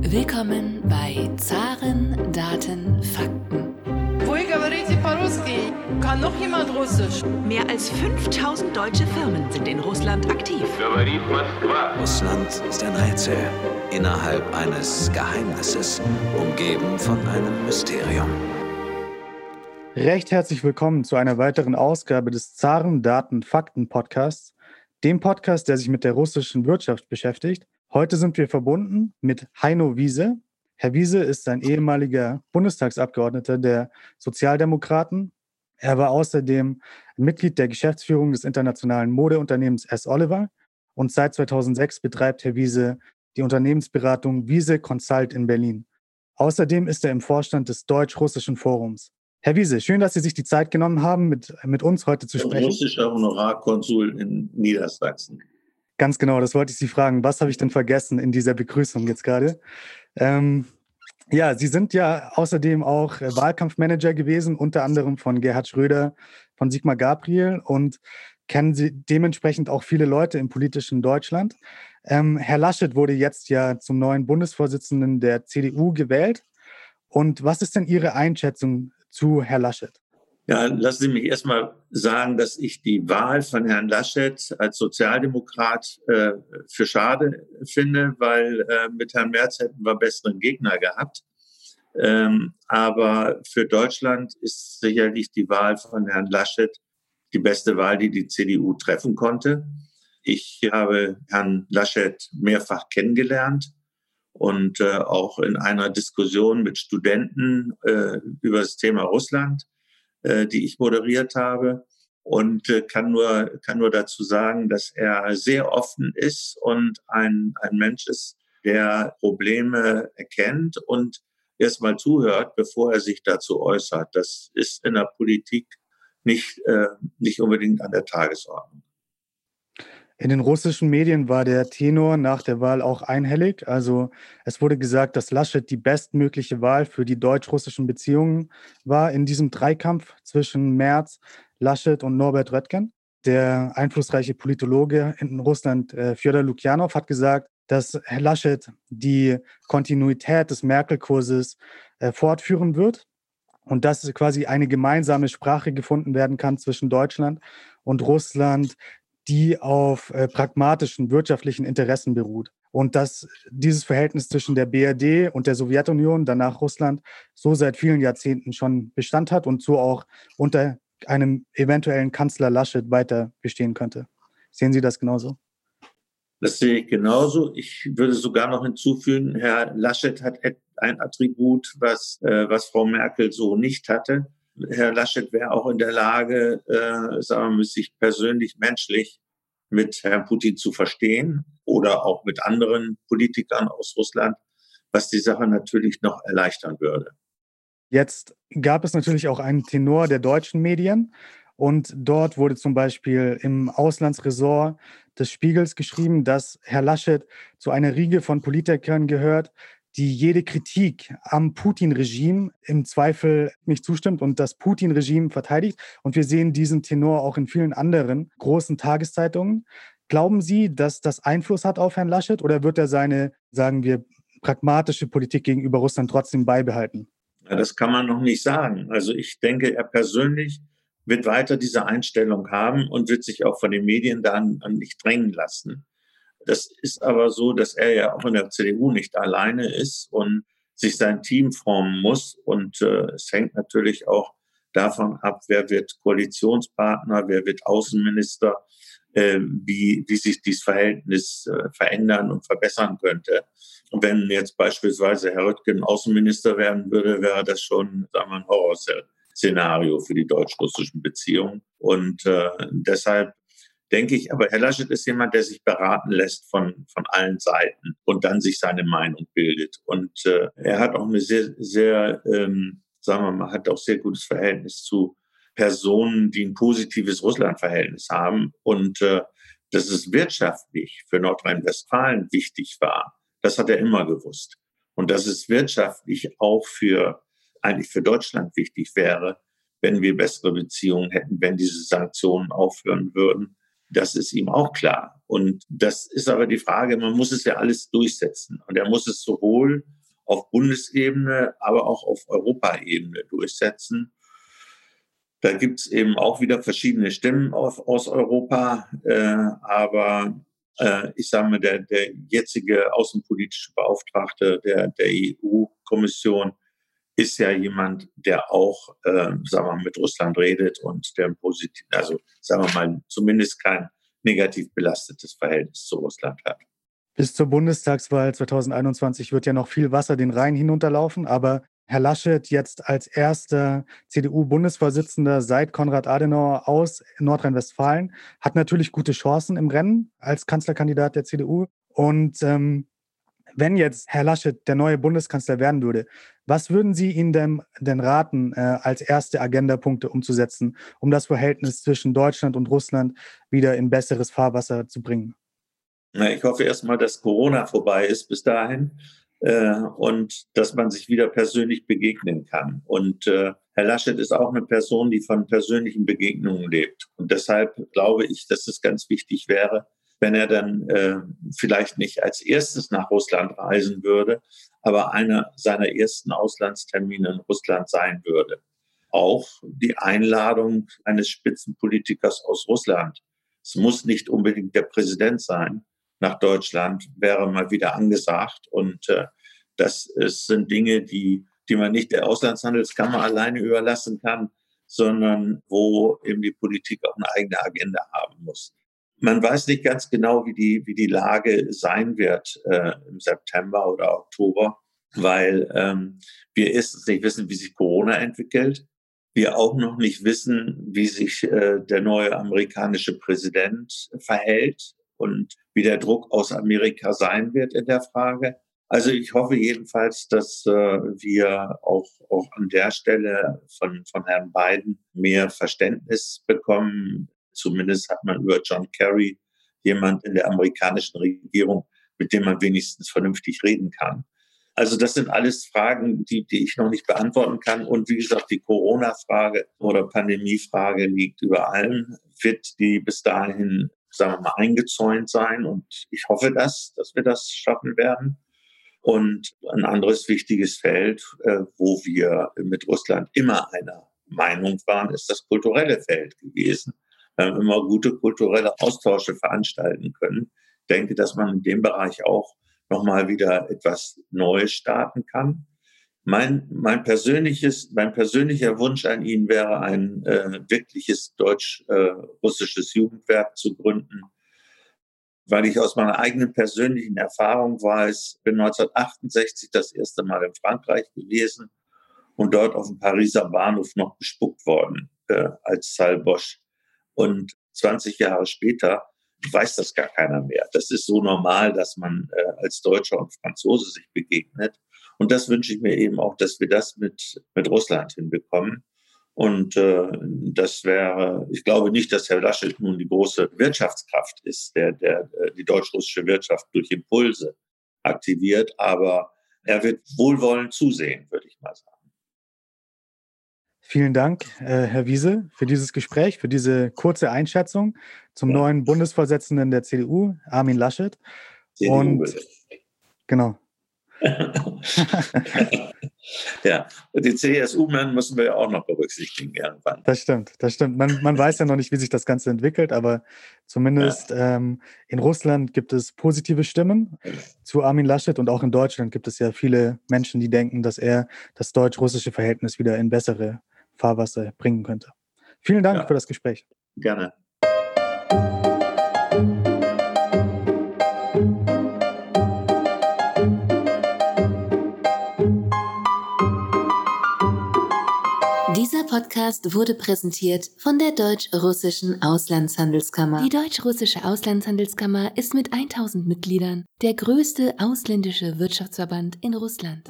Willkommen bei Zaren, Daten, Fakten. Вы говорите по-русски? Kann noch jemand Russisch? Mehr als 5000 deutsche Firmen sind in Russland aktiv. Говорит Москва. Russland ist ein Rätsel innerhalb eines Geheimnisses, umgeben von einem Mysterium. Recht herzlich willkommen zu einer weiteren Ausgabe des Zaren Daten Fakten Podcasts, dem Podcast, der sich mit der russischen Wirtschaft beschäftigt. Heute sind wir verbunden mit Heino Wiese. Herr Wiese ist ein ehemaliger Bundestagsabgeordneter der Sozialdemokraten. Er war außerdem Mitglied der Geschäftsführung des internationalen Modeunternehmens S. Oliver und seit 2006 betreibt Herr Wiese die Unternehmensberatung Wiese Consult in Berlin. Außerdem ist er im Vorstand des Deutsch-Russischen Forums. Herr Wiese, schön, dass Sie sich die Zeit genommen haben, mit, mit uns heute zu sprechen. Russischer Honorarkonsul in Niedersachsen. Ganz genau, das wollte ich Sie fragen. Was habe ich denn vergessen in dieser Begrüßung jetzt gerade? Ähm, ja, Sie sind ja außerdem auch äh, Wahlkampfmanager gewesen, unter anderem von Gerhard Schröder, von Sigmar Gabriel und kennen Sie dementsprechend auch viele Leute im politischen Deutschland. Ähm, Herr Laschet wurde jetzt ja zum neuen Bundesvorsitzenden der CDU gewählt. Und was ist denn Ihre Einschätzung zu Herr Laschet? Ja, lassen Sie mich erstmal sagen, dass ich die Wahl von Herrn Laschet als Sozialdemokrat äh, für schade finde, weil äh, mit Herrn Merz hätten wir besseren Gegner gehabt. Ähm, aber für Deutschland ist sicherlich die Wahl von Herrn Laschet die beste Wahl, die die CDU treffen konnte. Ich habe Herrn Laschet mehrfach kennengelernt und äh, auch in einer Diskussion mit Studenten äh, über das Thema Russland äh, die ich moderiert habe und äh, kann nur kann nur dazu sagen, dass er sehr offen ist und ein ein Mensch ist, der Probleme erkennt und erstmal zuhört, bevor er sich dazu äußert. Das ist in der Politik nicht äh, nicht unbedingt an der Tagesordnung. In den russischen Medien war der Tenor nach der Wahl auch einhellig. Also es wurde gesagt, dass Laschet die bestmögliche Wahl für die deutsch-russischen Beziehungen war in diesem Dreikampf zwischen Merz, Laschet und Norbert Röttgen. Der einflussreiche Politologe in Russland, äh, Fjodor Lukjanov, hat gesagt, dass Herr Laschet die Kontinuität des Merkel-Kurses äh, fortführen wird und dass quasi eine gemeinsame Sprache gefunden werden kann zwischen Deutschland und Russland, die auf äh, pragmatischen wirtschaftlichen Interessen beruht. Und dass dieses Verhältnis zwischen der BRD und der Sowjetunion, danach Russland, so seit vielen Jahrzehnten schon Bestand hat und so auch unter einem eventuellen Kanzler Laschet weiter bestehen könnte. Sehen Sie das genauso? Das sehe ich genauso. Ich würde sogar noch hinzufügen, Herr Laschet hat ein Attribut, was, äh, was Frau Merkel so nicht hatte. Herr Laschet wäre auch in der Lage, äh, sagen wir, sich persönlich menschlich mit Herrn Putin zu verstehen oder auch mit anderen Politikern aus Russland, was die Sache natürlich noch erleichtern würde. Jetzt gab es natürlich auch einen Tenor der deutschen Medien und dort wurde zum Beispiel im Auslandsressort des Spiegels geschrieben, dass Herr Laschet zu einer Riege von Politikern gehört, die jede Kritik am Putin-Regime im Zweifel nicht zustimmt und das Putin-Regime verteidigt. Und wir sehen diesen Tenor auch in vielen anderen großen Tageszeitungen. Glauben Sie, dass das Einfluss hat auf Herrn Laschet oder wird er seine, sagen wir, pragmatische Politik gegenüber Russland trotzdem beibehalten? Ja, das kann man noch nicht sagen. Also ich denke, er persönlich wird weiter diese Einstellung haben und wird sich auch von den Medien dann nicht drängen lassen. Das ist aber so, dass er ja auch in der CDU nicht alleine ist und sich sein Team formen muss. Und äh, es hängt natürlich auch davon ab, wer wird Koalitionspartner, wer wird Außenminister, äh, wie, wie sich dieses Verhältnis äh, verändern und verbessern könnte. Und wenn jetzt beispielsweise Herr Röttgen Außenminister werden würde, wäre das schon, sagen wir, ein Horrorszenario für die deutsch-russischen Beziehungen. Und äh, deshalb denke ich. Aber Herr Laschet ist jemand, der sich beraten lässt von, von allen Seiten und dann sich seine Meinung bildet. Und äh, er hat auch eine sehr, sehr, ähm, sagen wir mal, hat auch sehr gutes Verhältnis zu Personen, die ein positives Russland-Verhältnis haben. Und äh, dass es wirtschaftlich für Nordrhein-Westfalen wichtig war, das hat er immer gewusst. Und dass es wirtschaftlich auch für, eigentlich für Deutschland wichtig wäre, wenn wir bessere Beziehungen hätten, wenn diese Sanktionen aufhören würden Das ist ihm auch klar. Und das ist aber die Frage, man muss es ja alles durchsetzen. Und er muss es sowohl auf Bundesebene, aber auch auf Europaebene durchsetzen. Da gibt es eben auch wieder verschiedene Stimmen auf, aus Europa. Äh, aber äh, ich sage mal, der, der jetzige außenpolitische Beauftragte der, der EU-Kommission ist ja jemand, der auch, äh, sagen wir mit Russland redet und der positiv, also sagen wir mal, zumindest kein negativ belastetes Verhältnis zu Russland hat. Bis zur Bundestagswahl 2021 wird ja noch viel Wasser den Rhein hinunterlaufen, aber Herr Laschet jetzt als erster CDU-Bundesvorsitzender seit Konrad Adenauer aus Nordrhein-Westfalen hat natürlich gute Chancen im Rennen als Kanzlerkandidat der CDU. Und ähm, wenn jetzt Herr Laschet der neue Bundeskanzler werden würde, was würden Sie ihm denn, denn raten, äh, als erste Agendapunkte umzusetzen, um das Verhältnis zwischen Deutschland und Russland wieder in besseres Fahrwasser zu bringen? Na, ich hoffe erstmal, dass Corona vorbei ist bis dahin äh, und dass man sich wieder persönlich begegnen kann. Und äh, Herr Laschet ist auch eine Person, die von persönlichen Begegnungen lebt. Und deshalb glaube ich, dass es ganz wichtig wäre, wenn er dann äh, vielleicht nicht als erstes nach Russland reisen würde, aber einer seiner ersten Auslandstermine in Russland sein würde. Auch die Einladung eines Spitzenpolitikers aus Russland. Es muss nicht unbedingt der Präsident sein, nach Deutschland wäre mal wieder angesagt. Und äh, das ist, sind Dinge, die, die man nicht der Auslandshandelskammer alleine überlassen kann, sondern wo eben die Politik auch eine eigene Agenda haben muss. Man weiß nicht ganz genau, wie die, wie die Lage sein wird äh, im September oder Oktober, weil ähm, wir erstens nicht wissen, wie sich Corona entwickelt. Wir auch noch nicht wissen, wie sich äh, der neue amerikanische Präsident verhält und wie der Druck aus Amerika sein wird in der Frage. Also ich hoffe jedenfalls, dass äh, wir auch, auch an der Stelle von, von Herrn Biden mehr Verständnis bekommen. Zumindest hat man über John Kerry jemand in der amerikanischen Regierung, mit dem man wenigstens vernünftig reden kann. Also das sind alles Fragen, die, die ich noch nicht beantworten kann. Und wie gesagt, die Corona-Frage oder Pandemie-Frage liegt über allem. Wird die bis dahin sagen wir mal, eingezäunt sein. Und ich hoffe das, dass wir das schaffen werden. Und ein anderes wichtiges Feld, äh, wo wir mit Russland immer einer Meinung waren, ist das kulturelle Feld gewesen. Haben immer gute kulturelle Austausche veranstalten können. Ich denke, dass man in dem Bereich auch nochmal wieder etwas Neues starten kann. Mein, mein persönliches, mein persönlicher Wunsch an ihn wäre, ein äh, wirkliches deutsch-russisches äh, Jugendwerk zu gründen, weil ich aus meiner eigenen persönlichen Erfahrung weiß, bin 1968 das erste Mal in Frankreich gewesen und dort auf dem Pariser Bahnhof noch bespuckt worden äh, als Salle Bosch. Und 20 Jahre später weiß das gar keiner mehr. Das ist so normal, dass man äh, als Deutscher und Franzose sich begegnet. Und das wünsche ich mir eben auch, dass wir das mit, mit Russland hinbekommen. Und äh, das wäre, ich glaube nicht, dass Herr Laschet nun die große Wirtschaftskraft ist, der, der äh, die deutsch-russische Wirtschaft durch Impulse aktiviert, aber er wird wohlwollend zusehen, würde ich mal sagen. Vielen Dank, äh, Herr Wiese, für dieses Gespräch, für diese kurze Einschätzung zum ja. neuen Bundesvorsitzenden der CDU, Armin Laschet. CDU Und genau, ja, die CSU-Männer müssen wir ja auch noch berücksichtigen irgendwann. Das stimmt, das stimmt. Man, man weiß ja noch nicht, wie sich das Ganze entwickelt, aber zumindest ja. ähm, in Russland gibt es positive Stimmen zu Armin Laschet und auch in Deutschland gibt es ja viele Menschen, die denken, dass er das deutsch-russische Verhältnis wieder in bessere Fahrwasser bringen könnte. Vielen Dank ja. für das Gespräch. Gerne. Podcast wurde präsentiert von der Deutsch-Russischen Auslandshandelskammer. Die Deutsch-Russische Auslandshandelskammer ist mit 1000 Mitgliedern der größte ausländische Wirtschaftsverband in Russland.